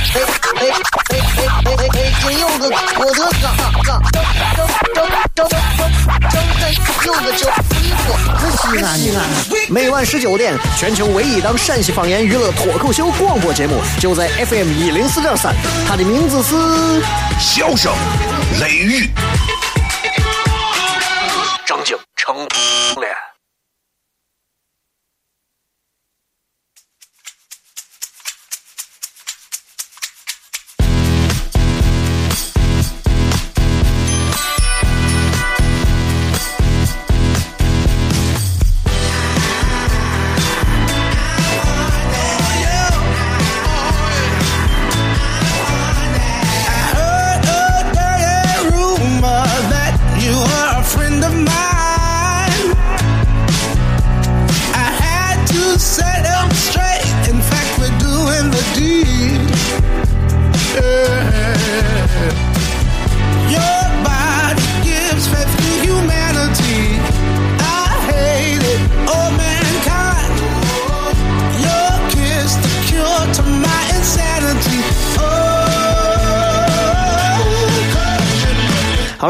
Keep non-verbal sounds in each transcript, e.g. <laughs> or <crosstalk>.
哎哎哎哎哎哎！金柚子，我的个个，张张张张张张柚子叫西安西安。每晚十九点，全球唯一档陕西方言娱乐脱口秀广播节目，就在 FM 一零四点三。它的名字是《笑声雷雨》，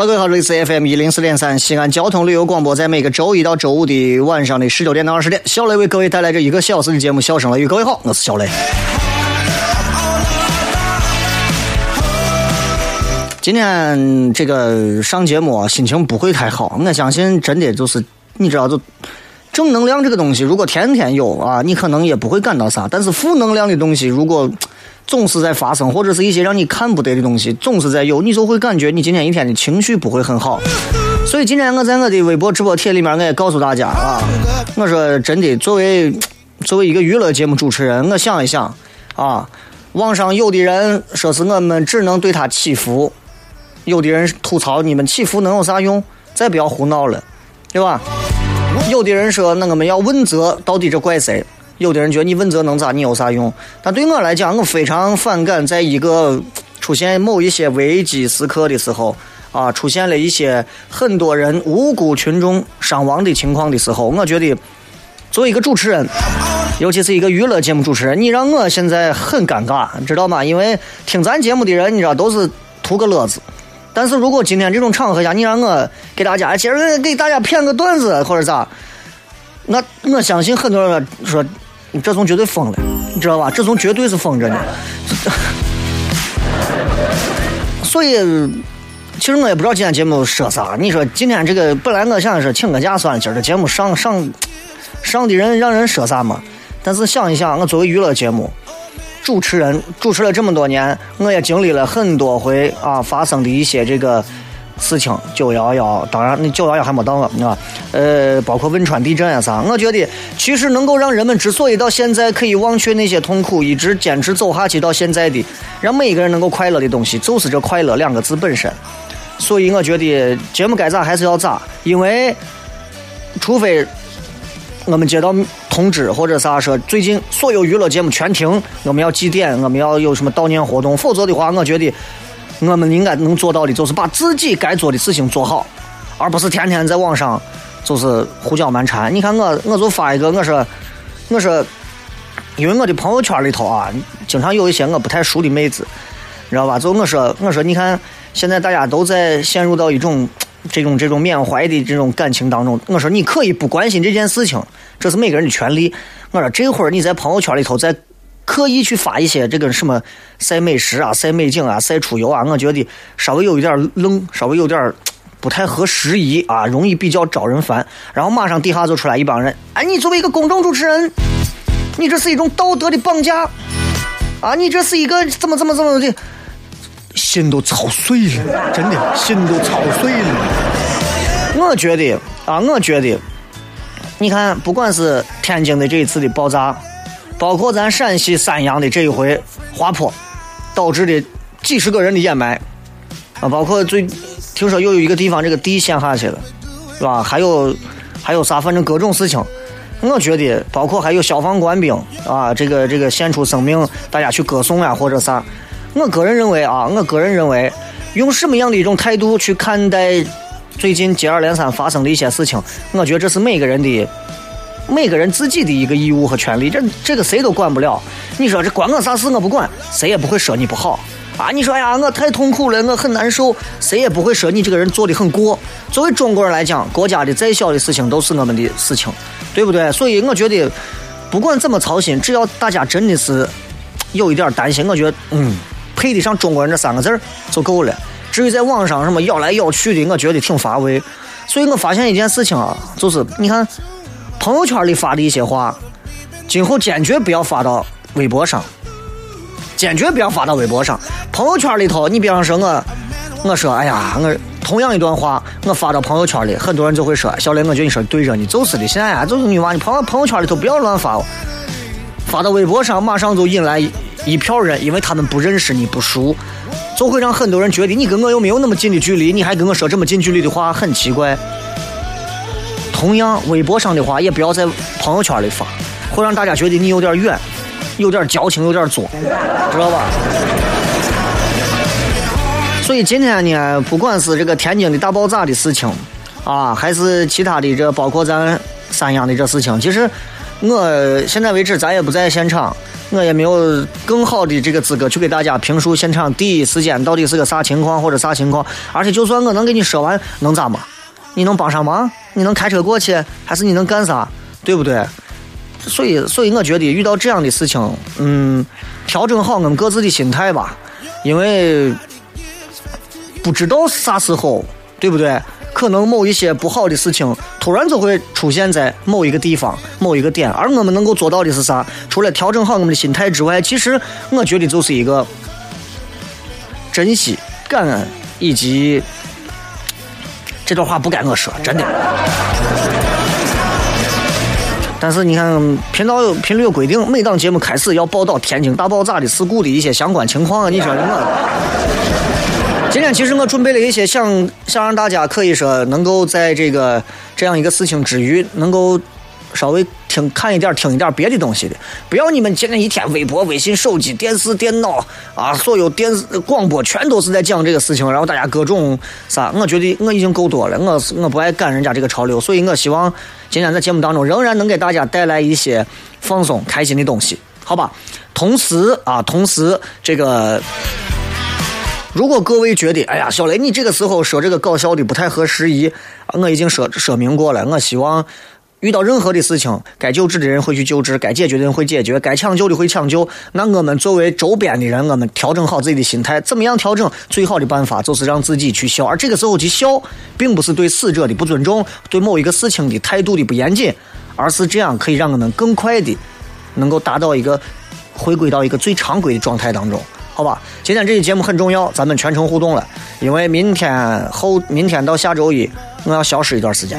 了，各位好，这里是 FM 一零四点三西安交通旅游广播，在每个周一到周五的晚上的十九点到二十点，小雷为各位带来这一个小时的节目《笑声雷雨》。各位好，我是小雷。今天这个上节目，心情不会太好。我相信真的就是，你知道，就正能量这个东西，如果天天有啊，你可能也不会感到啥。但是负能量的东西，如果总是在发生，或者是一些让你看不得的东西，总是在有，你就会感觉你今天一天的情绪不会很好。所以今天我在我的微博直播帖里面，我也告诉大家啊，我说真的，作为作为一个娱乐节目主持人，我想一想啊，网上有的人说是我们只能对他祈福，有的人吐槽你们祈福能有啥用？再不要胡闹了，对吧？有的人说那我们要问责，到底这怪谁？有的人觉得你问责能咋？你有啥用？但对我来讲，我非常反感，在一个出现某一些危机时刻的时候，啊，出现了一些很多人无辜群众伤亡的情况的时候，我觉得作为一个主持人，尤其是一个娱乐节目主持人，你让我现在很尴尬，知道吗？因为听咱节目的人，你知道都是图个乐子。但是如果今天这种场合下，你让我给大家接着给大家编个段子或者咋，那我相信很多人说。这怂绝对疯了，你知道吧？这怂绝对是疯着呢。<laughs> 所以，其实我也不知道今天节目说啥。你说今天这个本来我想是请个假算了，今儿这节目上上上的人让人说啥嘛？但是想一想，我作为娱乐节目主持人，主持了这么多年，我也经历了很多回啊发生的一些这个。事情九幺幺，当然那九幺幺还没到啊，啊，呃，包括汶川地震啊啥，我觉得其实能够让人们之所以到现在可以忘却那些痛苦，一直坚持走下去到现在的，让每一个人能够快乐的东西，就是这快乐两个字本身。所以我觉得节目该咋还是要咋，因为除非我们接到通知或者啥说最近所有娱乐节目全停，我们要祭奠，我们要有什么悼念活动，否则的话，我觉得。我们应该能做到的，就是把自己该做的事情做好，而不是天天在网上就是胡搅蛮缠。你看我，我就发一个，我说，我说，因为我的朋友圈里头啊，经常有一些我不太熟的妹子，你知道吧？就我说，我说，你看现在大家都在陷入到一种这种这种缅怀的这种感情当中。我说你可以不关心这件事情，这是每个人的权利。我说这会儿你在朋友圈里头在。刻意去发一些这个什么晒美食啊、晒美景啊、晒出游啊，我觉得稍微有一点愣，稍微有点不太合时宜啊，容易比较招人烦。然后马上底下就出来一帮人，哎，你作为一个公众主持人，你这是一种道德的绑架啊！你这是一个怎么怎么怎么的，心都操碎了，真的心都操碎了。我觉得啊，我觉得，你看，不管是天津的这一次的爆炸。包括咱陕西三阳的这一回滑坡，导致的几十个人的掩埋啊，包括最听说又有一个地方这个地陷下去了，是吧？还有还有啥？反正各种事情，我觉得包括还有消防官兵啊，这个这个献出生命，大家去歌颂呀或者啥。我个人认为啊，我个人认为，用什么样的一种态度去看待最近接二连三发生的一些事情，我觉得这是每个人的每个人自己的一个义务和权利。这这个谁都管不了。你说这关我啥事？我不管，谁也不会说你不好啊。你说哎呀，我太痛苦了，我很难受，谁也不会说你这个人做的很过。作为中国人来讲，国家的再小的事情都是我们的事情，对不对？所以我觉得，不管怎么操心，只要大家真的是有一点担心，我觉得嗯。配得上中国人这三个字儿就够了。至于在网上什么要来要去的，我觉得挺乏味。所以我发现一件事情啊，就是你看朋友圈里发的一些话，今后坚决不要发到微博上，坚决不要发到微博上。朋友圈里头，你比方说我，我说哎呀，我同样一段话，我发到朋友圈里，很多人就会说，小雷，我觉得你说对着呢，就是的，现在啊，就是女娃，你朋友朋友圈里头不要乱发，发到微博上，马上就引来。一票人，因为他们不认识你，不熟，就会让很多人觉得你跟我又没有那么近的距离，你还跟我说这么近距离的话，很奇怪。同样，微博上的话也不要在朋友圈里发，会让大家觉得你有点远，有点矫情，有点作，知道吧？所以今天呢，不管是这个天津的大爆炸的事情，啊，还是其他的这包括咱三阳的这事情，其实我现在为止咱也不在现场。我也没有更好的这个资格去给大家评述现场第一时间到底是个啥情况或者啥情况，而且就算我能给你说完，能咋嘛？你能帮上忙？你能开车过去？还是你能干啥？对不对？所以，所以我觉得遇到这样的事情，嗯，调整好我们各自的心态吧，因为不知道啥时候，对不对？可能某一些不好的事情突然就会出现在某一个地方、某一个点，而我们能够做到的是啥？除了调整好我们的心态之外，其实我觉得就是一个珍惜、感恩以及这段话不该我说，真的。但是你看，频道有频率有规定，每档节目开始要报道天津大爆炸的事故的一些相关情况，你说我。今天其实我准备了一些想想让大家可以说能够在这个这样一个事情之余，能够稍微听看一点听一点别的东西的。不要你们今天一天微博、微信、手机、电视、电脑啊，所有电视广播全都是在讲这个事情，然后大家各种啥？我觉得我已经够多了，我是我不爱赶人家这个潮流，所以我希望今天在节目当中仍然能给大家带来一些放松、开心的东西，好吧？同时啊，同时这个。如果各位觉得，哎呀，小雷，你这个时候说这个搞笑的不太合时宜，我已经说说明过了。我希望遇到任何的事情，该救治的人会去救治，该解决的人会解决，该抢救的会抢救。那我们作为周边的人，我们调整好自己的心态，怎么样调整？最好的办法就是让自己去笑。而这个时候去笑，并不是对死者的不尊重，对某一个事情的态度的不严谨，而是这样可以让我们更快的能够达到一个回归到一个最常规的状态当中。好吧，今天这期节目很重要，咱们全程互动了，因为明天后明天到下周一我要消失一段时间，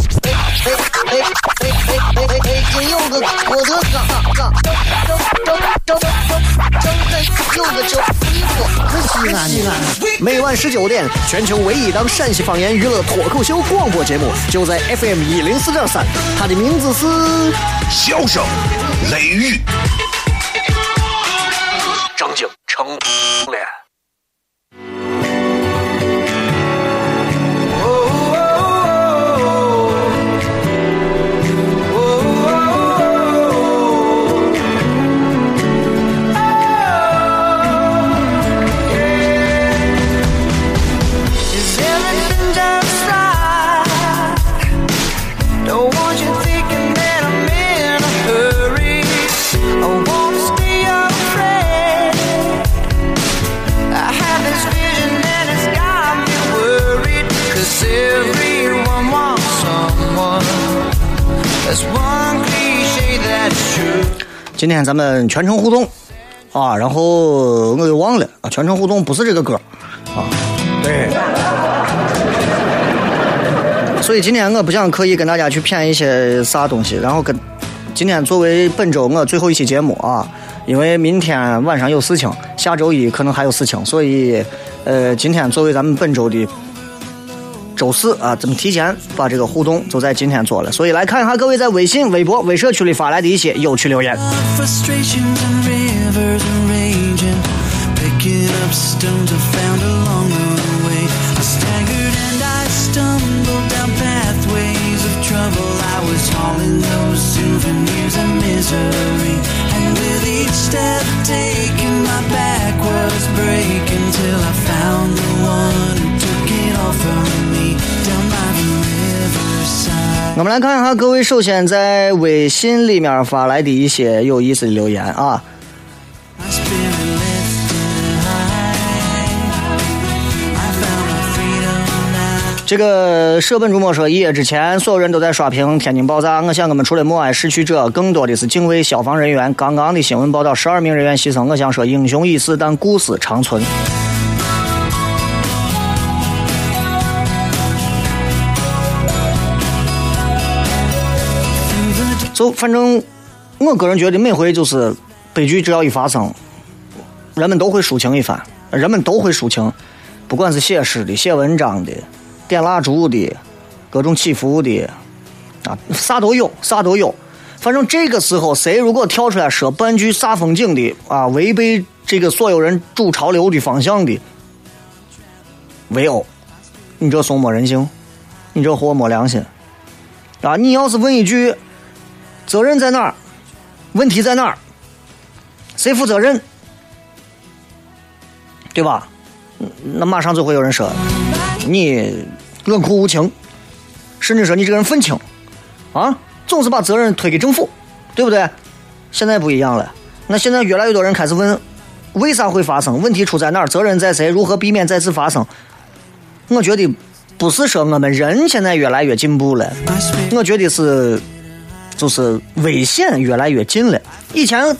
哎哎哎哎！今有个我的哥哥，正正正正正有个叫你哥，可西安的。每晚十九点，全球唯一档陕西方言娱乐脱口秀广播节目，就在 FM 一零四点三。它的名字是《笑声雷雨》，正经天咱们全程互动，啊，然后我给忘了啊，全程互动不是这个歌啊，对。所以今天我不想刻意跟大家去骗一些啥东西，然后跟今天作为本周我最后一期节目啊，因为明天晚上有事情，下周一可能还有事情，所以呃，今天作为咱们本周的周四啊，咱们提前把这个互动就在今天做了。所以来看一下各位在微信、微博、微社区里发来的一些有趣留言。我们来看一下各位首先在微信里面发来的一些有意思的留言啊。这个舍本逐末说，一夜之前，所有人都在刷屏天津爆炸。我想，我们除了默哀逝去者，更多的是敬畏消防人员。刚刚的新闻报道，十二名人员牺牲。我想说，英雄已死，但故事长存。反正，我个人觉得，每回就是悲剧只要一发生，人们都会抒情一番，人们都会抒情，不管是写诗的、写文章的、点蜡烛的、各种祈福的，啊，啥都有，啥都有。反正这个时候，谁如果跳出来说半句煞风景的啊，违背这个所有人主潮流的方向的，围殴，你这怂没人性，你这货没良心啊！你要是问一句，责任在哪儿？问题在哪儿？谁负责任？对吧？那马上就会有人说你冷酷无情，甚至说你这个人愤青啊，总是把责任推给政府，对不对？现在不一样了，那现在越来越多人开始问，为啥会发生？问题出在哪儿？责任在谁？如何避免再次发生？我觉得不是说我们人现在越来越进步了，我觉得是就是危险越来越近了。以前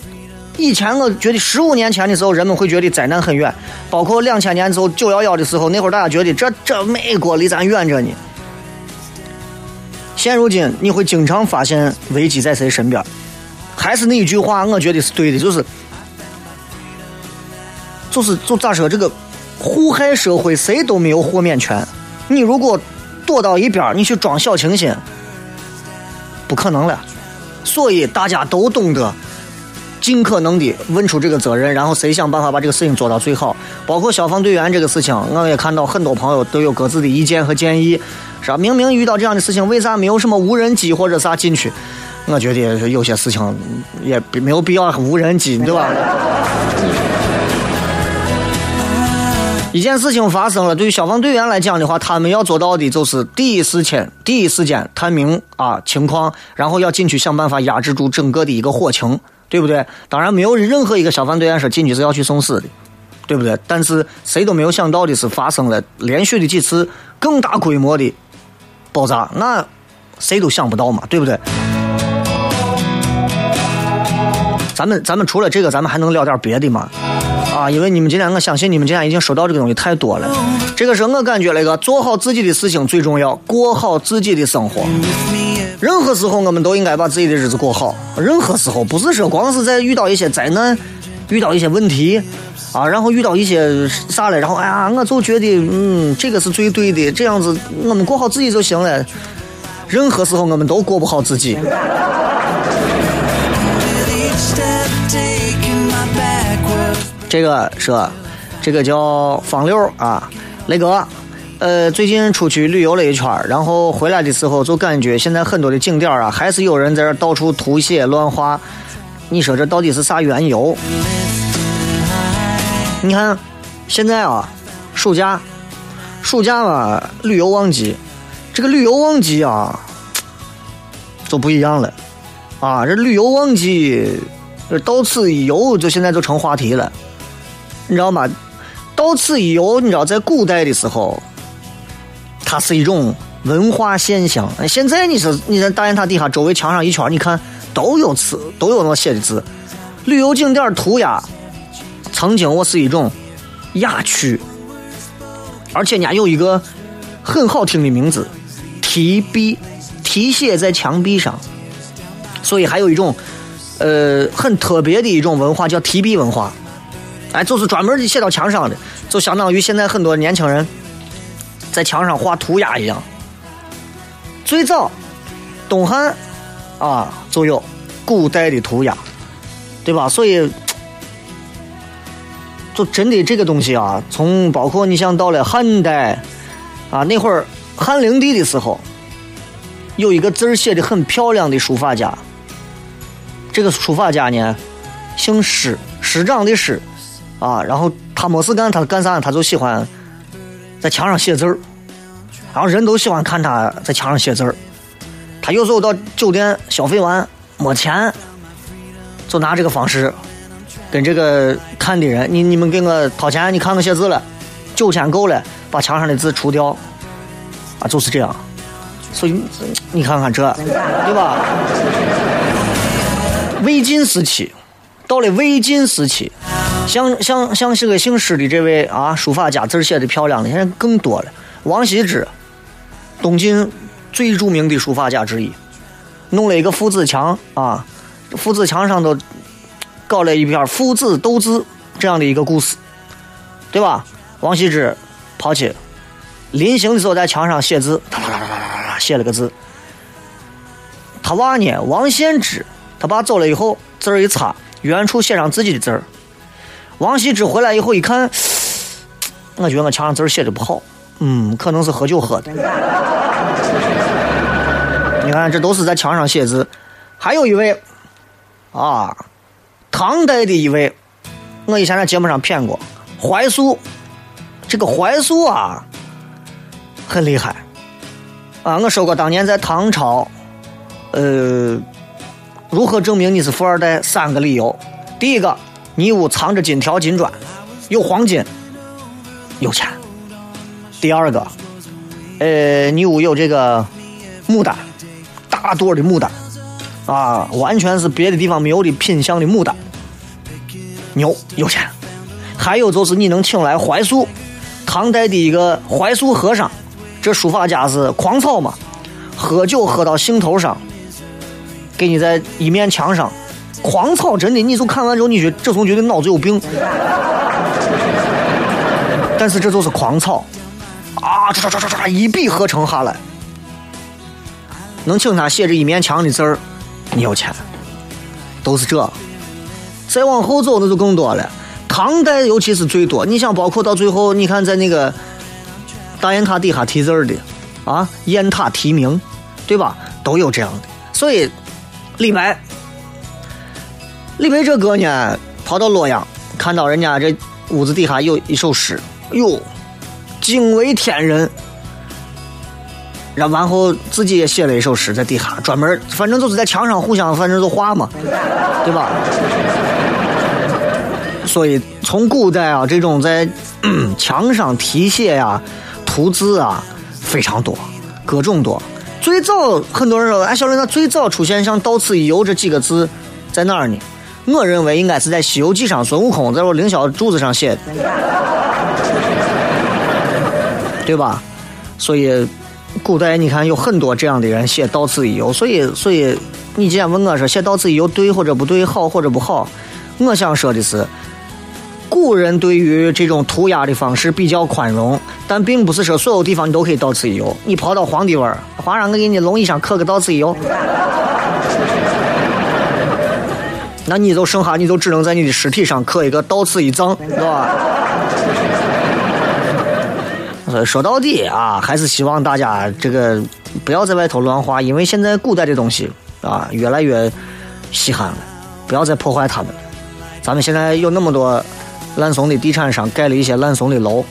以前我觉得十五年前的时候，人们会觉得灾难很远，包括两千年之后九幺幺的时候，那会儿大家觉得这这美国离咱远着呢。现如今，你会经常发现危机在谁身边。还是那一句话，我觉得是对的，就是就是就咋说，这个互害社会谁都没有豁免权。你如果躲到一边，你去装小清新，不可能了。所以大家都懂得尽可能的问出这个责任，然后谁想办法把这个事情做到最好。包括消防队员这个事情，我也看到很多朋友都有各自的意见和建议，是吧？明明遇到这样的事情，为啥没有什么无人机或者啥进去？我觉得有些事情也没有必要无人机，对吧？一件事情发生了，对于消防队员来讲的话，他们要做到的就是第一时间、第一时间探明啊情况，然后要进去想办法压制住整个的一个火情，对不对？当然，没有任何一个消防队员说进去是要去送死的，对不对？但是谁都没有想到的是，发生了连续的几次更大规模的爆炸，那谁都想不到嘛，对不对？咱们咱们除了这个，咱们还能聊点别的吗？啊，因为你们今天，我相信你们今天已经收到这个东西太多了。这个是我感觉那个做好自己的事情最重要，过好自己的生活。任何时候我们都应该把自己的日子过好。任何时候不是说光是在遇到一些灾难、遇到一些问题啊，然后遇到一些啥了，然后哎呀，我就觉得嗯，这个是最对的，这样子我们过好自己就行了。任何时候我们都过不好自己。这个说，这个叫方六啊，雷哥，呃，最近出去旅游了一圈，然后回来的时候就感觉现在很多的景点啊，还是有人在这到处涂写乱画。你说这到底是啥缘由？你看，现在啊，暑假，暑假嘛，旅游旺季，这个旅游旺季啊，就不一样了啊！这旅游旺季，到此一游，就现在就成话题了。你知道吗？到此一游，你知道在古代的时候，它是一种文化现象。现在你是你在大雁塔底下周围墙上一圈，你看都有字，都有那写的字。旅游景点涂鸦曾经我是一种雅趣，而且人家有一个很好听的名字，题壁，题写在墙壁上，所以还有一种呃很特别的一种文化叫题壁文化，哎，就是专门的写到墙上的，就相当于现在很多年轻人在墙上画涂鸦一样。最早东汉啊就有古代的涂鸦，对吧？所以。就真的这个东西啊，从包括你像到了汉代啊，那会儿汉灵帝的时候，有一个字儿写的很漂亮的书法家。这个书法家呢，姓师，师长的师啊。然后他没事干，他干啥？他就喜欢在墙上写字儿，然后人都喜欢看他在墙上写字儿。他有时候到酒店消费完没钱，就拿这个方式。跟这个看的人，你你们给我掏钱，你看我写字了，九千够了，把墙上的字除掉，啊，就是这样。所以你看看这，对吧？魏晋时期，到了魏晋时期，像像像是个姓施的这位啊，书法家字写的漂亮的，现在更多了。王羲之，东晋最著名的书法家之一，弄了一个父子墙啊，父子墙上头。搞了一篇父子斗字这样的一个故事，对吧？王羲之跑去临行的时候在墙上写字，哒哒哒哒哒哒哒写了个字。他娃呢，王献之，他爸走了以后，字儿一擦，远处写上自己的字儿。王羲之回来以后一看，<sighs> 我觉得我墙上字写的不好，嗯，可能是喝酒喝的。<laughs> 你看，这都是在墙上写字。还有一位，啊。唐代的一位，我以前在节目上骗过怀素。这个怀素啊，很厉害啊！我说过，当年在唐朝，呃，如何证明你是富二代？三个理由：第一个，你屋藏着金条金砖，有黄金，有钱；第二个，呃，你屋有这个牡丹，大朵的牡丹。啊，完全是别的地方没有的品相的牡丹，牛有钱。还有就是你能请来怀素，唐代的一个怀素和尚，这书法家是狂草嘛，喝酒喝到兴头上，给你在一面墙上狂草，真的，你就看完之后，你觉这总觉得脑子有病。但是这就是狂草，啊，唰唰唰唰，一笔合成下来，能请他写这一面墙的字儿。你有钱，都是这。再往后走，那就更多了。唐代尤其是最多。你想，包括到最后，你看在那个大雁塔底下题字儿的啊，雁塔题名，对吧？都有这样的。所以，李白，李白这哥呢，跑到洛阳，看到人家这屋子底下有一首诗，哟，惊为天人。然然后自己也写了一首诗在底下，专门反正就是在墙上互相反正就画嘛，对吧？所以从古代啊，这种在墙上题写呀、涂字啊非常多，各种多。最早很多人说，哎，小林，那最早出现像“到此一游”这几个字在哪儿呢？我认为应该是在《西游记》上，孙悟空在我凌霄柱子上写的，对吧？所以。古代你看有很多这样的人写“到此一游”，所以所以你既然问我说写“到此一游”对或者不对，好或者不好，我想说的是，古人对于这种涂鸦的方式比较宽容，但并不是说所有地方你都可以“到此一游”。你跑到皇帝湾，皇上我给你龙椅上刻个“到此一游”，那你就剩下你就只能在你的尸体上刻一个“到此一葬”，是吧？说到底啊，还是希望大家这个不要在外头乱画，因为现在古代的东西啊越来越稀罕了，不要再破坏它们。咱们现在有那么多烂怂的地产商盖了一些烂怂的楼，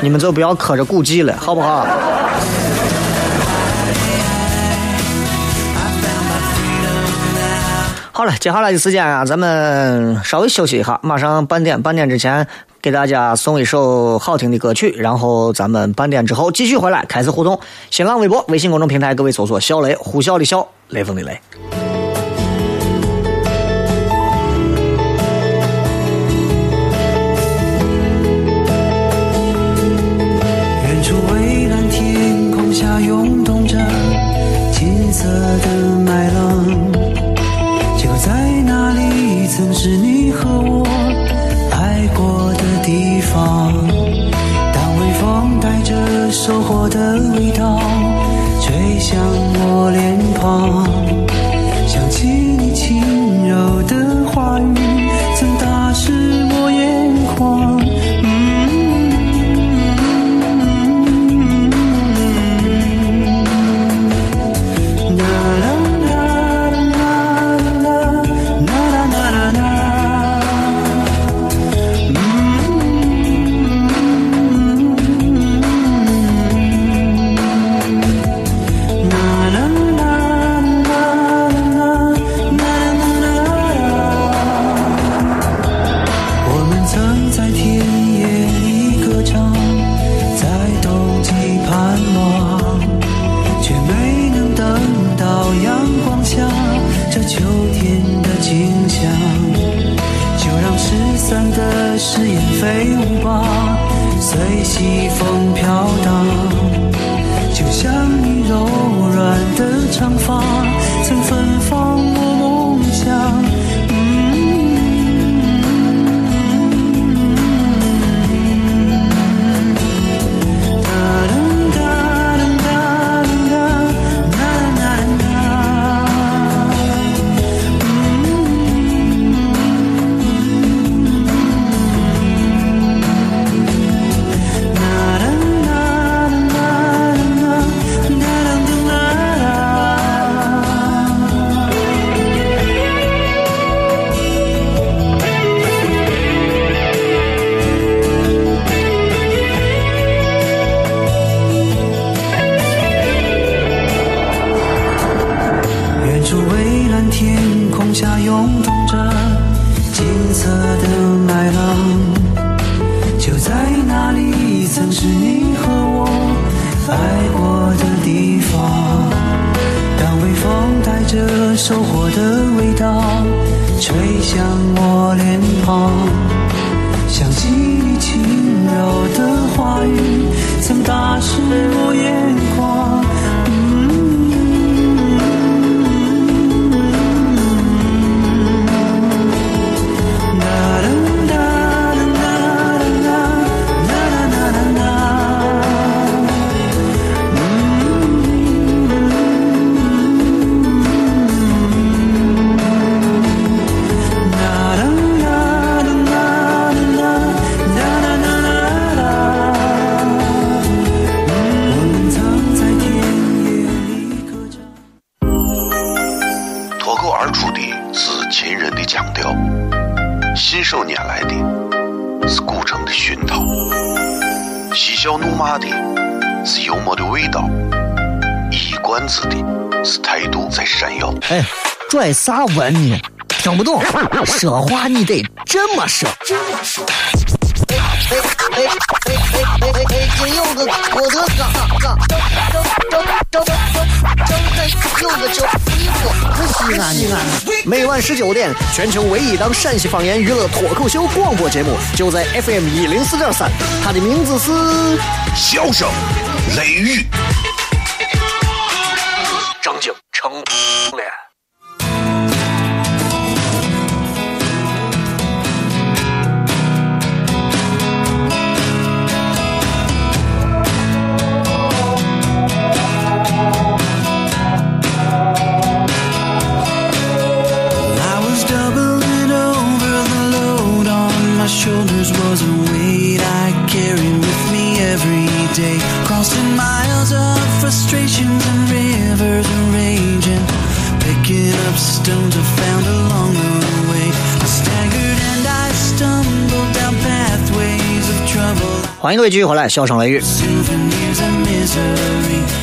你们就不要磕着古迹了，好不好？好了，接下来的时间啊，咱们稍微休息一下，马上半点，半点之前给大家送一首好听的歌曲，然后咱们半点之后继续回来开始互动。新浪微博、微信公众平台，各位搜索“小雷”，呼啸的啸，雷锋的雷。飞舞吧，随西风飘荡。就像你柔软的长发，曾芬芳我梦想。拽啥文你？听不懂，说话你得这么说。这么说。哎哎哎哎哎哎哎！北京有个郭德纲，纲张张张张张张开有个叫一个不西安西安。每晚十九点，全球唯一档陕西方言娱乐脱口秀广播节目，就在 FM 一零四点三。它的名字是笑声雷雨，day. Crossing miles of frustrations and rivers of raging. Picking up stones I found along the way. I staggered and I stumbled down pathways of trouble. 欢迎各位继续回来，笑声雷雨。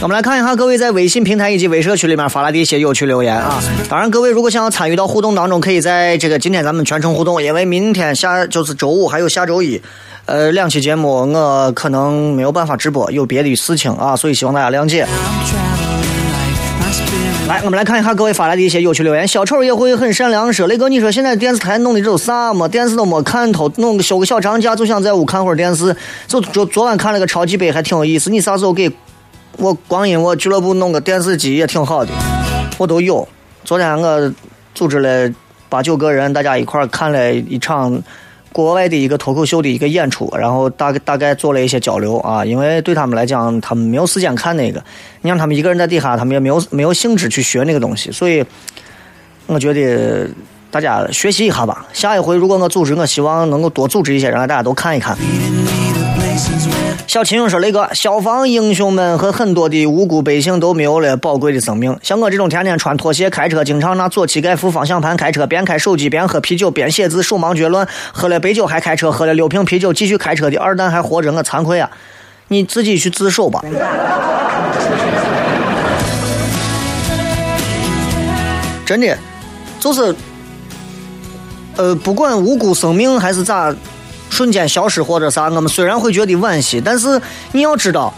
我们来看一下各位在微信平台以及微社区里面发来的一些有趣留言啊。当然，各位如果想要参与到互动当中，可以在这个今天咱们全程互动，因为明天下就是周五还有下周一，呃，两期节目我可能没有办法直播，有别的事情啊，所以希望大家谅解。来，我们来看一下各位发来的一些有趣留言。小丑也会很善良，说雷哥，你说现在电视台弄的这都啥嘛？电视都没看头，弄个休个小长假就想在屋看会儿电视。就昨昨晚看了个超级杯，还挺有意思。你啥时候给我光阴我俱乐部弄个电视机也挺好的，我都有。昨天我组织了八九个人，大家一块儿看了一场国外的一个脱口秀的一个演出，然后大概大概做了一些交流啊，因为对他们来讲，他们没有时间看那个，你让他们一个人在底下，他们也没有没有兴致去学那个东西，所以我觉得大家学习一下吧。下一回如果我组织，我希望能够多组织一些，让大家都看一看。小秦勇说：“雷哥，消防英雄们和很多的无辜百姓都没有了宝贵的生命。像我这种天天穿拖鞋开车，经常拿左膝盖扶方向盘开车，边开手机边喝啤酒边写字，手忙脚乱，喝了白酒还开车，喝了六瓶啤酒继续开车的二蛋还活着，我惭愧啊！你自己去自首吧。”真的，就是，呃，不管无辜生命还是咋，瞬间消失或者啥，我们虽然会觉得惋惜，但是你要知道，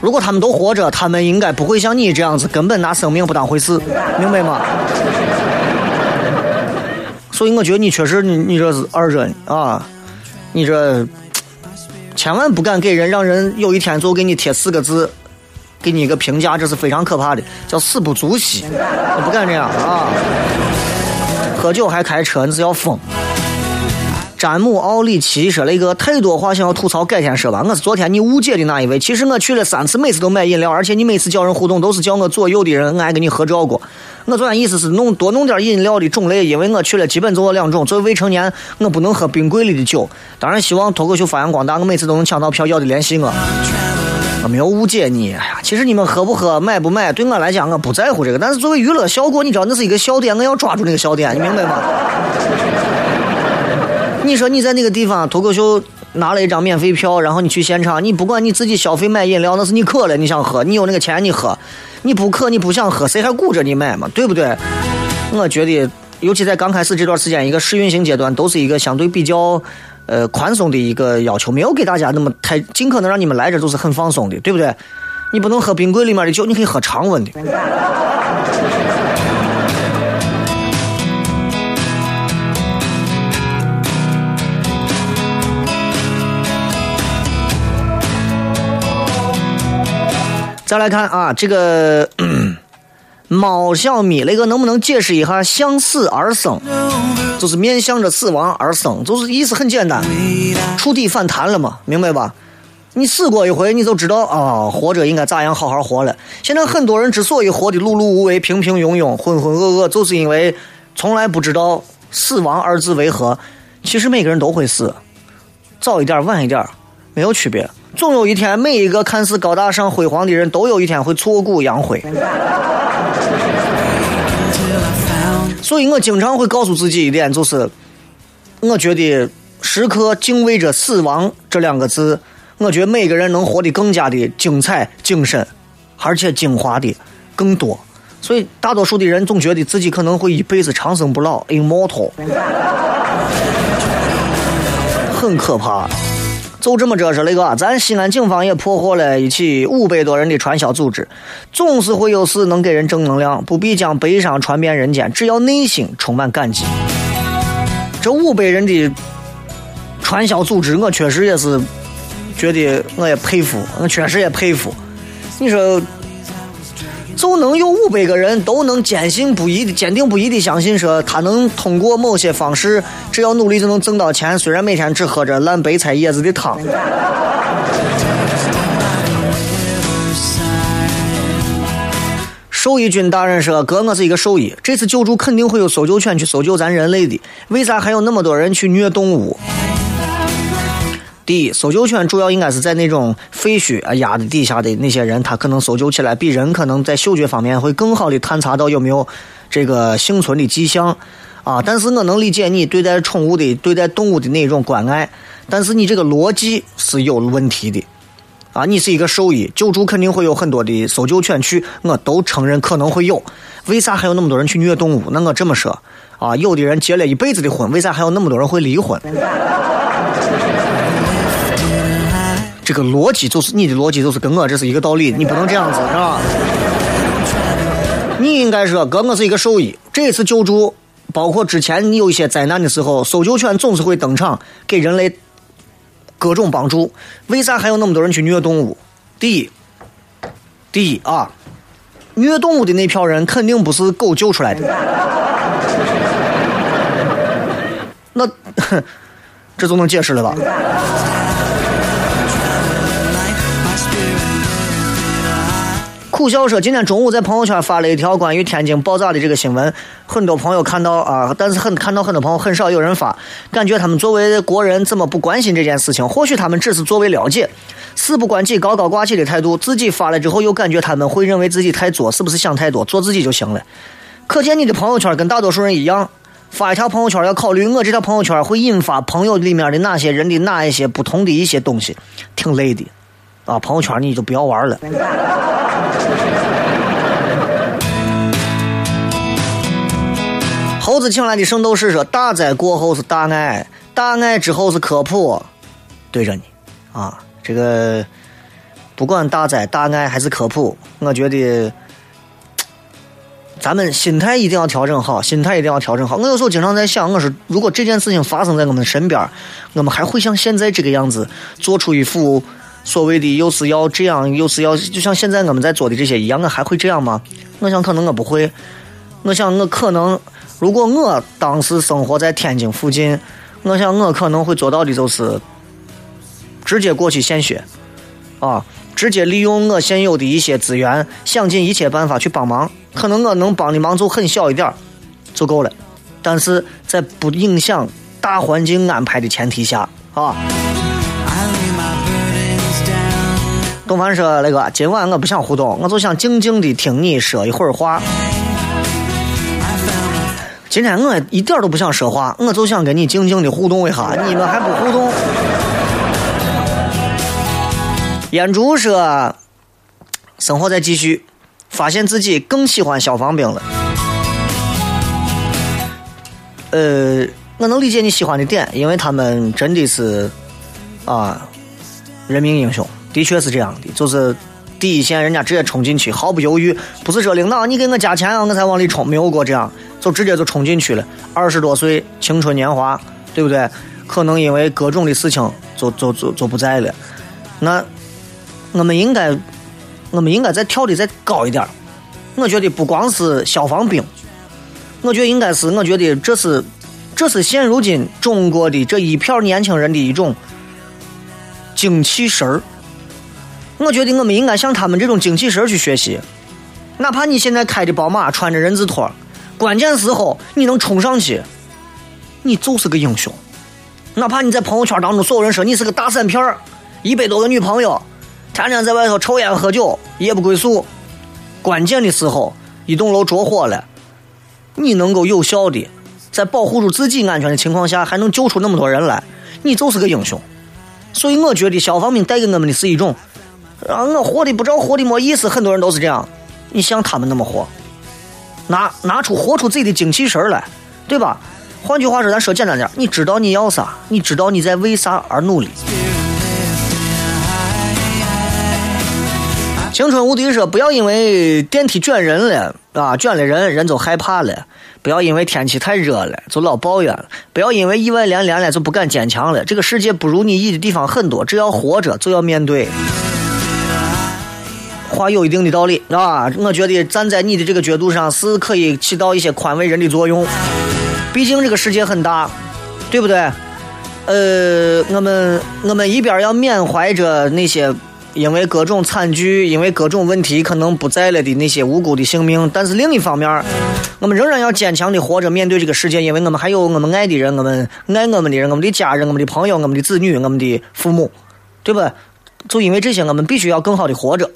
如果他们都活着，他们应该不会像你这样子，根本拿生命不当回事，明白吗？所以我觉得你确实你你这是二者啊，你这千万不敢给人让人有一天就给你贴四个字，给你一个评价，这是非常可怕的，叫死不足惜，你不敢这样啊！喝酒还开车，你是要疯。詹姆奥里奇说了一个太多话想要吐槽，改天说吧。我是昨天你误解的那一位。其实我去了三次，每次都买饮料，而且你每次叫人互动都是叫我左右的人，我还跟你合照过。我昨天意思是弄多弄点饮料的种类，因为我去了基本就我两种。作为未成年，我不能喝冰柜里的酒。当然希望脱口秀发扬光大，我每次都能抢到票，要的联系我。我没有误解你，哎呀，其实你们喝不喝、买不买，对我来讲我不在乎这个。但是作为娱乐效果，你知道那是一个笑点，我要抓住那个笑点，你明白吗？你说你在那个地方脱口秀拿了一张免费票，然后你去现场，你不管你自己消费买饮料，那是你渴了你想喝，你有那个钱你喝，你不渴你不想喝，谁还顾着你买嘛？对不对？我觉得，尤其在刚开始这段时间，一个试运行阶段，都是一个相对比较呃宽松的一个要求，没有给大家那么太尽可能让你们来这都是很放松的，对不对？你不能喝冰柜里面的酒，你可以喝常温的。再来看啊，这个猫小咪那个能不能解释一下“向死而生”？就是面向着死亡而生，就是意思很简单，触底反弹了嘛，明白吧？你死过一回，你就知道啊，活着应该咋样好好活了。现在很多人之所以活得碌碌无为、平平庸庸、浑浑噩噩，就是因为从来不知道死亡二字为何。其实每个人都会死，早一点、晚一点没有区别。总有一天，每一个看似高大上、辉煌的人都有一天会挫骨扬灰。<laughs> 所以我经常会告诉自己一点，就是我觉得时刻敬畏着死亡这两个字，我觉得每个人能活得更加的精彩、精神，而且精华的更多。所以大多数的人总觉得自己可能会一辈子长生不老，immortal，<laughs> 很可怕。就这么着是那个，咱西安警方也破获了一起五百多人的传销组织。总是会有事能给人正能量，不必将悲伤传遍人间，只要内心充满感激。这五百人的传销组织，我确实也是觉得我也佩服，我确实也佩服。你说，就能有五百个人都能坚信不疑的、坚定不移的相信说，他能通过某些方式，只要努力就能挣到钱，虽然每天只喝着烂白菜叶子的汤。兽医军大人说：“哥，我是一个兽医，这次救助肯定会有搜救犬去搜救咱人类的，为啥还有那么多人去虐动物？”第一，搜救犬主要应该是在那种废墟啊压的底下的那些人，他可能搜救起来比人可能在嗅觉方面会更好的探查到有没有这个幸存的迹象啊。但是我能理解你对待宠物的、对待动物的那种关爱，但是你这个逻辑是有问题的啊。你是一个兽医，救助肯定会有很多的搜救犬去，我都承认可能会有。为啥还有那么多人去虐动物？那我这么说啊，有的人结了一辈子的婚，为啥还有那么多人会离婚？这个逻辑就是你的逻辑，就是跟我这是一个道理，你不能这样子，是吧？你应该说，哥，我是一个兽医，这次救助，包括之前你有一些灾难的时候，搜救犬总是会登场，给人类各种帮助。为啥还有那么多人去虐动物？第一，第一啊，虐动物的那票人肯定不是狗救出来的，那 <laughs> 这就能解释了吧？苦笑说：“今天中午在朋友圈发了一条关于天津爆炸的这个新闻，很多朋友看到啊，但是很看到很多朋友很少有人发，感觉他们作为国人怎么不关心这件事情？或许他们只是作为了解，事不关己、高高挂起的态度，自己发了之后又感觉他们会认为自己太作，是不是想太多？做自己就行了。可见你的朋友圈跟大多数人一样，发一条朋友圈要考虑我这条朋友圈会引发朋友里面的哪些人的哪一些不同的一些东西，挺累的啊！朋友圈你就不要玩了。” <laughs> 猴子请来的圣斗士说：“大灾过后是大爱，大爱之后是科普。”对着你啊，这个不管大灾大爱还是科普，我觉得咱们心态一定要调整好，心态一定要调整好。我有时候经常在想，我说如果这件事情发生在我们身边，我们还会像现在这个样子，做出一副所谓的又是要这样，又是要就像现在我们在做的这些一样，我还会这样吗？我想可能我不会。我想我可能，如果我当时生活在天津附近，我想我可能会做到的就是直接过去献血，啊，直接利用我现有的一些资源，想尽一切办法去帮忙。可能我能帮的忙就很小一点儿就够了，但是在不影响大环境安排的前提下，啊。东凡说：“那个，今晚我不想互动，我就想静静的听你说一会儿话。今天我一点都不想说话，我就想跟你静静的互动一下，你们还不互动？”烟竹说：“生活在继续，发现自己更喜欢消防兵了。呃，我能理解你喜欢的点，因为他们真的是啊，人民英雄，的确是这样的，就是第一线人家直接冲进去，毫不犹豫，不是说领导你给我加钱啊，我才往里冲，没有过这样，就直接就冲进去了。二十多岁，青春年华，对不对？可能因为各种的事情就就就就不在了。那我们应该，我们应该再跳的再高一点。我觉得不光是消防兵，我觉得应该是，我觉得这是，这是现如今中国的这一票年轻人的一种精气神儿。我觉得我们应该向他们这种精气神去学习。哪怕你现在开的宝马，穿着人字拖，关键时候你能冲上去，你就是个英雄。哪怕你在朋友圈当中，所有人说你是个大散片儿，一百多个女朋友，天天在外头抽烟喝酒，夜不归宿。关键的时候，一栋楼着火了，你能够有效的在保护住自己安全的情况下，还能救出那么多人来，你就是个英雄。所以我觉得消防兵带给我们的是一种，啊，我活的不知道活的没意思，很多人都是这样。你像他们那么活，拿拿出活出自己的精气神来，对吧？换句话说，咱说简单点，你知道你要啥，你知道你在为啥而努力。青春无敌说，不要因为电梯卷人了啊，卷了人，人就害怕了；不要因为天气太热了，就老抱怨了；不要因为意外连连了，就不敢坚强了。这个世界不如你意的地方很多，只要活着就要面对。话有一定的道理啊，我觉得站在你的这个角度上是可以起到一些宽慰人的作用。毕竟这个世界很大，对不对？呃，我们我们一边要缅怀着那些因为各种惨剧、因为各种问题可能不在了的那些无辜的性命，但是另一方面，我们仍然要坚强的活着，面对这个世界，因为我们还有我们爱的人，我们爱我们的人，我们的家人，我们的朋友，我们的子女，我们的父母，对吧？就因为这些，我们必须要更好的活着。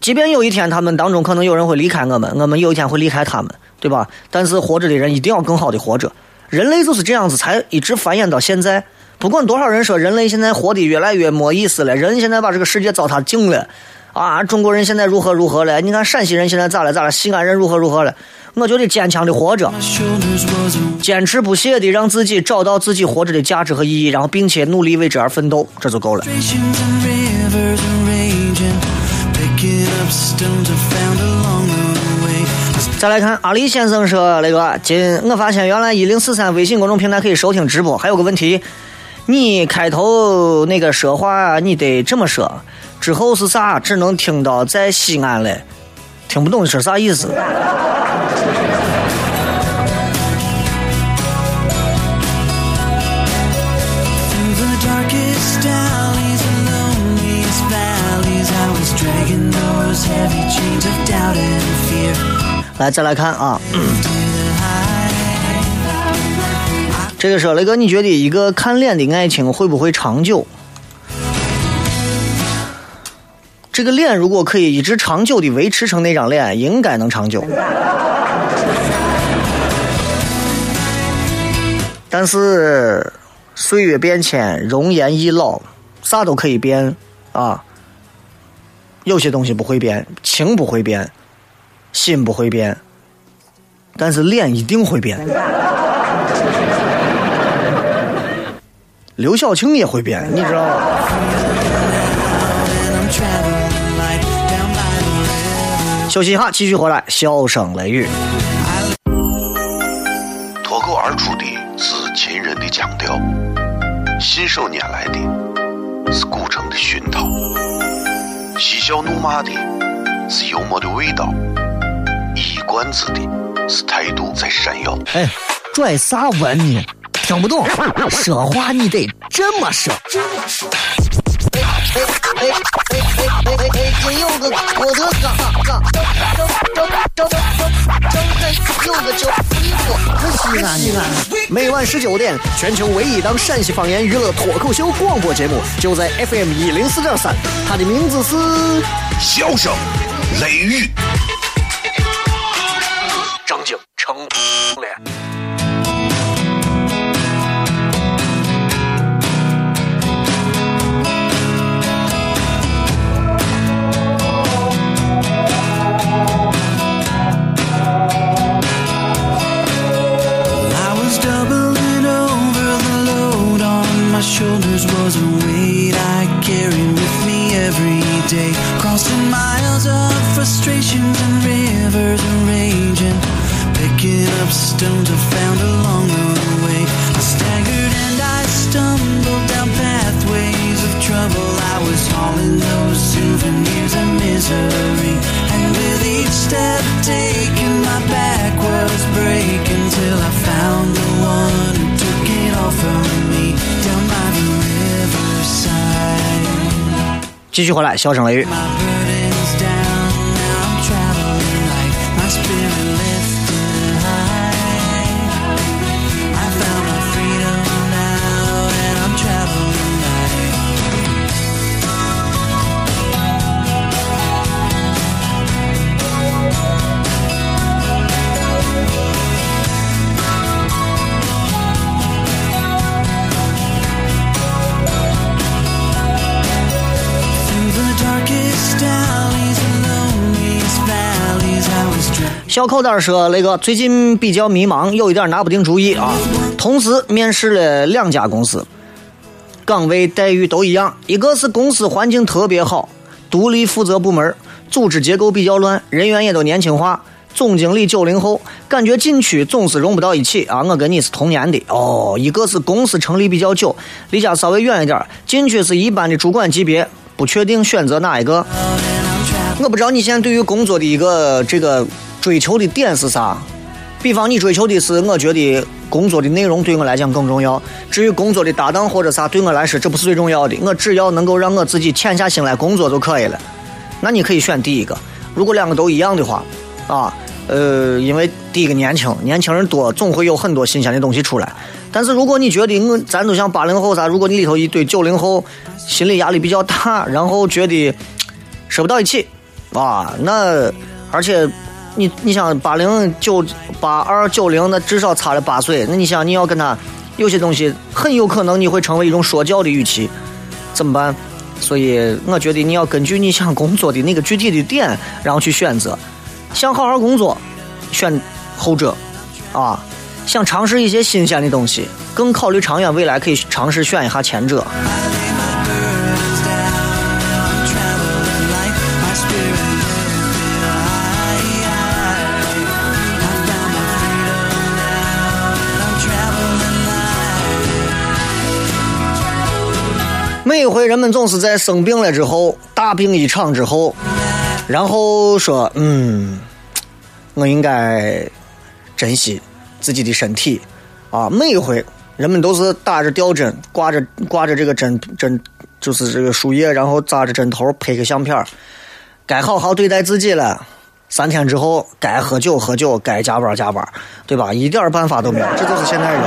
即便有一天他们当中可能有人会离开我们，我们有一天会离开他们，对吧？但是活着的人一定要更好的活着。人类就是这样子，才一直繁衍到现在。不管多少人说人类现在活得越来越没意思了，人现在把这个世界糟蹋净了，啊，中国人现在如何如何了？你看陕西人现在咋了咋了？西安人如何如何了？我觉得坚强的活着，坚持不懈的让自己找到自己活着的价值和意义，然后并且努力为之而奋斗，这就够了。再来看阿里先生说那个，今我发现原来一零四三微信公众平台可以收听直播，还有个问题，你开头那个说话你得这么说，之后是啥？只能听到在西安嘞，听不懂是啥意思？来，再来看啊，这个说雷哥，你觉得一个看脸的爱情会不会长久？这个脸如果可以一直长久的维持成那张脸，应该能长久。但是岁月变迁，容颜易老，啥都可以变啊。有些东西不会变，情不会变，心不会变，但是脸一定会变。刘晓庆也会变，你知道吗？休息一下，继续回来，笑声雷雨。脱口而出的是秦人的腔调，信手拈来的是古城的熏陶，嬉笑怒骂的是幽默的味道，一冠子的是态度在闪耀。哎，拽啥文呢？听不懂，说话你得这么说。哎哎哎哎哎哎哎！真有个我的嘎嘎，张张张张张张有个叫西安西安。每晚十九点，全球唯一档陕西方言娱乐脱口秀广播节目，就在 FM 一零四点三，它的名字是笑声雷雨，继续回来，笑声雷雨。小口袋说：“雷哥，最近比较迷茫，有一点拿不定主意啊。同时面试了两家公司，岗位待遇都一样，一个是公司环境特别好，独立负责部门，组织结构比较乱，人员也都年轻化。总经理九零后，感觉进去总是融不到一起啊。我跟你是同年的哦。一个是公司成立比较久，离家稍微远一点，进去是一般的主管级别，不确定选择哪一个。我不知道你现在对于工作的一个这个追求的点是啥？比方你追求的是，我觉得工作的内容对我来讲更重要。至于工作的搭档或者啥，对我来说这不是最重要的。我只要能够让我自己潜下心来工作就可以了。那你可以选第一个。如果两个都一样的话，啊，呃，因为第一个年轻，年轻人多，总会有很多新鲜的东西出来。但是如果你觉得我咱都像八零后啥，如果你里头一堆九零后，心理压力比较大，然后觉得说不到一起，啊，那而且你你想八零九八二九零，那至少差了八岁，那你想你要跟他有些东西，很有可能你会成为一种说教的语气，怎么办？所以我觉得你要根据你想工作的那个具体的点，然后去选择。想好好工作，选后者，啊，想尝试一些新鲜的东西，更考虑长远未来，可以尝试选一下前者。每回人们总是在生病了之后，大病一场之后，然后说：“嗯，我应该珍惜自己的身体啊。”每一回人们都是打着吊针，挂着挂着这个针针，就是这个输液，然后扎着针头，拍个相片该好好对待自己了。三天之后，该喝酒喝酒，该加班加班，对吧？一点办法都没有，这就是现代人。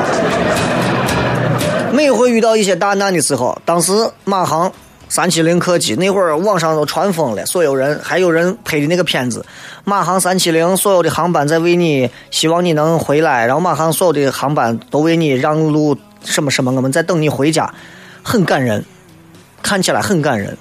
每回遇到一些大难的时候，当时马航三七零客机那会儿网上都传疯了，所有人还有人拍的那个片子，马航三七零所有的航班在为你，希望你能回来，然后马航所有的航班都为你让路，什么什么，我们在等你回家，很感人，看起来很感人。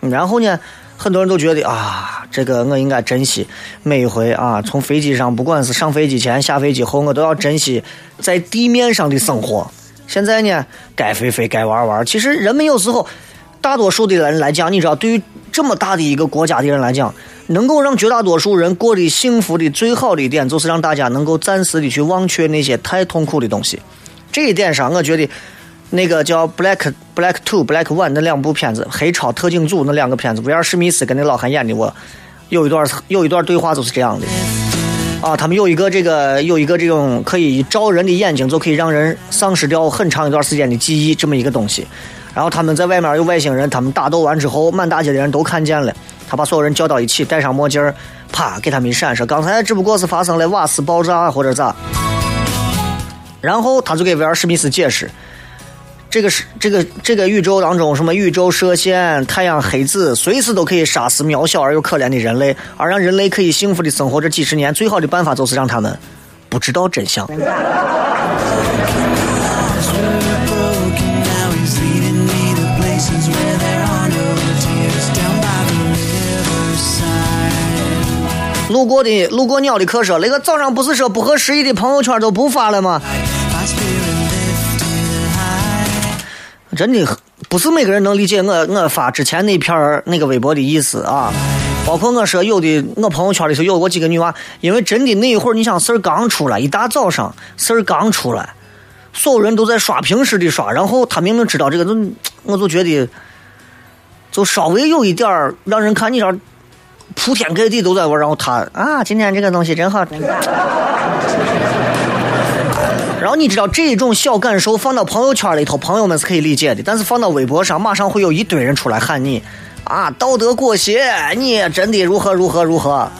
然后呢，很多人都觉得啊，这个我应该珍惜每一回啊，从飞机上，不管是上飞机前、下飞机后，我都要珍惜在地面上的生活。现在呢，该飞飞，该玩玩。其实人们有时候，大多数的人来讲，你知道，对于这么大的一个国家的人来讲，能够让绝大多数人过得幸福的最好的一点，就是让大家能够暂时的去忘却那些太痛苦的东西。这一点上，我觉得那个叫《Black Black Two》《Black One》那两部片子，《黑超特警组》那两个片子，威尔史密斯跟那老汉演的，我有一段有一段对话就是这样的。啊，他们有一个这个有一个这种可以照人的眼睛就可以让人丧失掉很长一段时间的记忆这么一个东西。然后他们在外面有外星人，他们打斗完之后，满大街的人都看见了。他把所有人叫到一起，戴上墨镜，啪给他们一闪，说刚才只不过是发生了瓦斯爆炸或者咋。然后他就给威尔史密斯解释，这个是这个这个宇宙当中什么宇宙射线、太阳黑子，随时都可以杀死渺小而又可怜的人类，而让人类可以幸福的生活这几十年，最好的办法就是让他们不知道真相。路过的路过鸟的客说，那个早上不是说不合时宜的朋友圈都不发了吗？真的不是每个人能理解我我发之前那篇儿那个微博的意思啊。包括我说有的我朋友圈里头有过几个女娃，因为真的那一会儿你想事儿刚出来，一大早上事儿刚出来，所有人都在刷屏式的刷，然后他明明知道这个，就我就觉得就稍微有一点儿让人看你这儿铺天盖地都在玩，然后他啊，今天这个东西真好。然后你知道这种小感受放到朋友圈里头，朋友们是可以理解的，但是放到微博上，马上会有一堆人出来喊你啊，道德裹挟，你真的如何如何如何。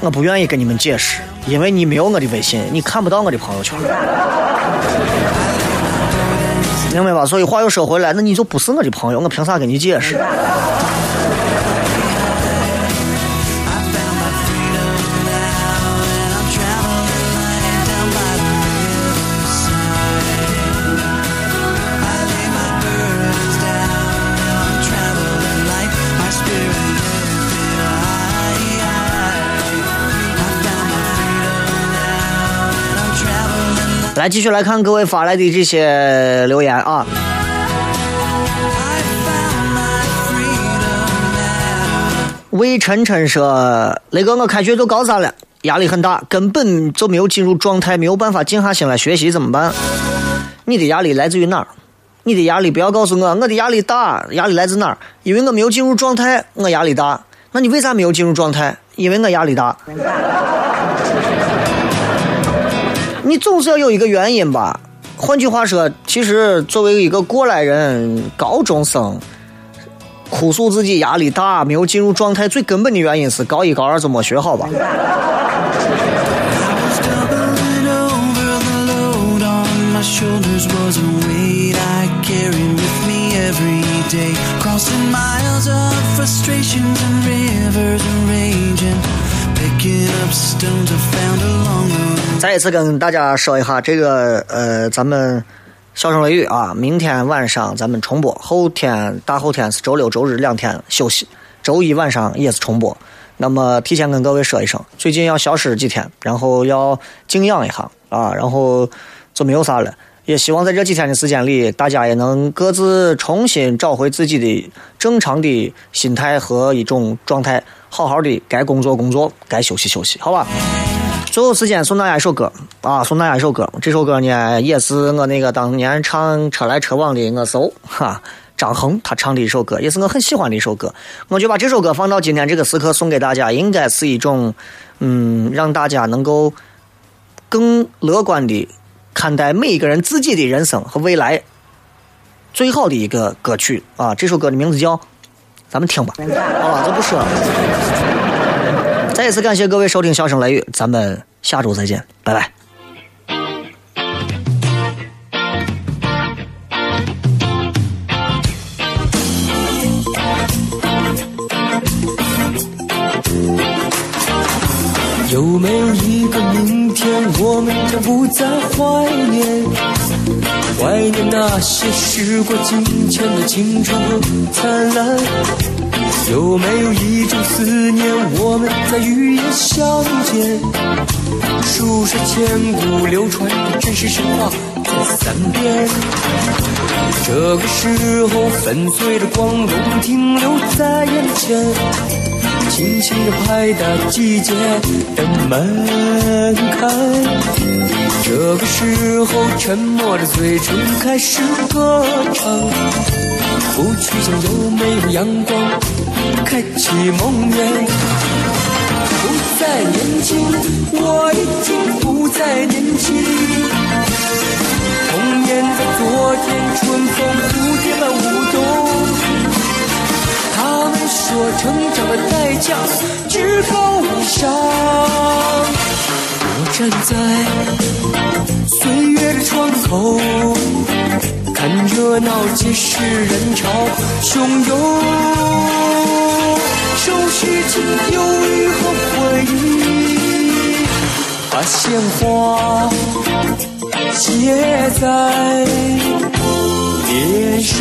我不愿意跟你们解释，因为你没有我的微信，你看不到我的朋友圈，明白吧？所以话又说回来，那你就不是我的朋友，我凭啥跟你解释？继续来看各位发来的这些留言啊。魏晨晨说：“雷哥，我开学就高三了，压力很大，根本就没有进入状态，没有办法静下心来学习，怎么办？你的压力来自于哪儿？你的压力不要告诉我，我的压力大，压力来自哪儿？因为我没有进入状态，我压力大。那你为啥没有进入状态？因为我压力大。你总是要有一个原因吧。换句话说，其实作为一个过来人，高中生。”哭诉自己压力大，没有进入状态，最根本的原因是高一高二就没学好吧。再一次跟大家说一下这个呃咱们笑声雷雨啊明天晚上咱们重播后天大后天是周六周日两天休息周一晚上也是重播。那么提前跟各位说一声最近要消失几天然后要静养一下啊然后就没有啥了也希望在这几天的时间里大家也能各自重新找回自己的正常的心态和一种状态。好好的该工作工作，该休息休息，好吧？最后时间送大家一首歌啊，送大家一首歌。这首歌呢，也是我那个当年唱《车来车往》的我手哈张恒他唱的一首歌，也是我很喜欢的一首歌。我就把这首歌放到今天这个时刻送给大家，应该是一种嗯，让大家能够更乐观的看待每一个人自己的人生和未来最好的一个歌曲啊。这首歌的名字叫，咱们听吧，好了，就不说了。再一次感谢各位收听《笑声雷雨》，咱们下周再见，拜拜。有没有一个明天，我们将不再怀念？怀念那些时过境迁的青春和灿烂。有没有一种思念，我们在雨夜相见？书说千古流传的真实神话在三边。这个时候，粉碎的光荣停留在眼前，轻轻地拍打季节的门槛。这个时候，沉默的嘴唇开始歌唱。不去想有没有阳光，开启梦魇。不再年轻，我已经不再年轻。童年的昨天，春风蝴蝶般舞动。他们说成长的代价至高无上。我站在岁月的窗口，看热闹皆是人潮汹涌，收拾起忧郁和回忆，把鲜花写在脸上。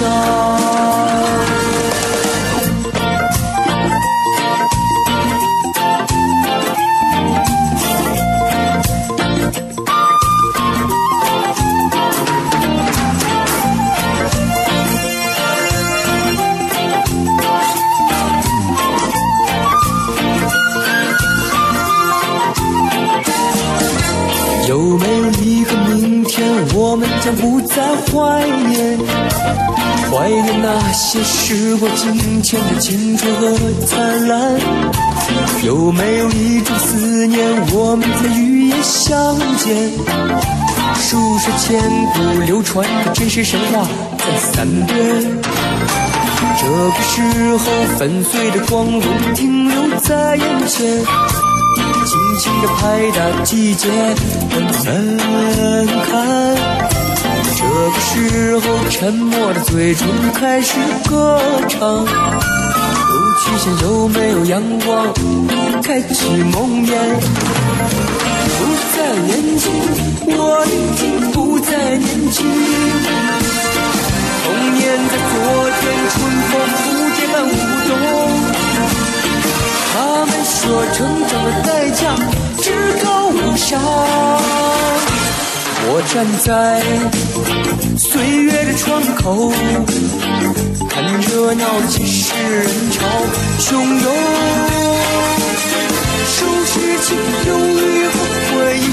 不再怀念？怀念那些时过境迁的青春和灿烂。有没有一种思念，我们在雨夜相见？书说千古流传的真实神话在三边。这个时候，粉碎的光荣停留在眼前。轻轻地拍打季节的门槛。这个时候，沉默的嘴唇开始歌唱。不去想有没有阳光，开启梦魇。不再年轻，我已经不再年轻。童年在昨天，春风蝴蝶般舞动。他们说成长的代价至高无上。我站在岁月的窗口，看热闹皆是人潮汹涌，收拾起忧郁和回忆，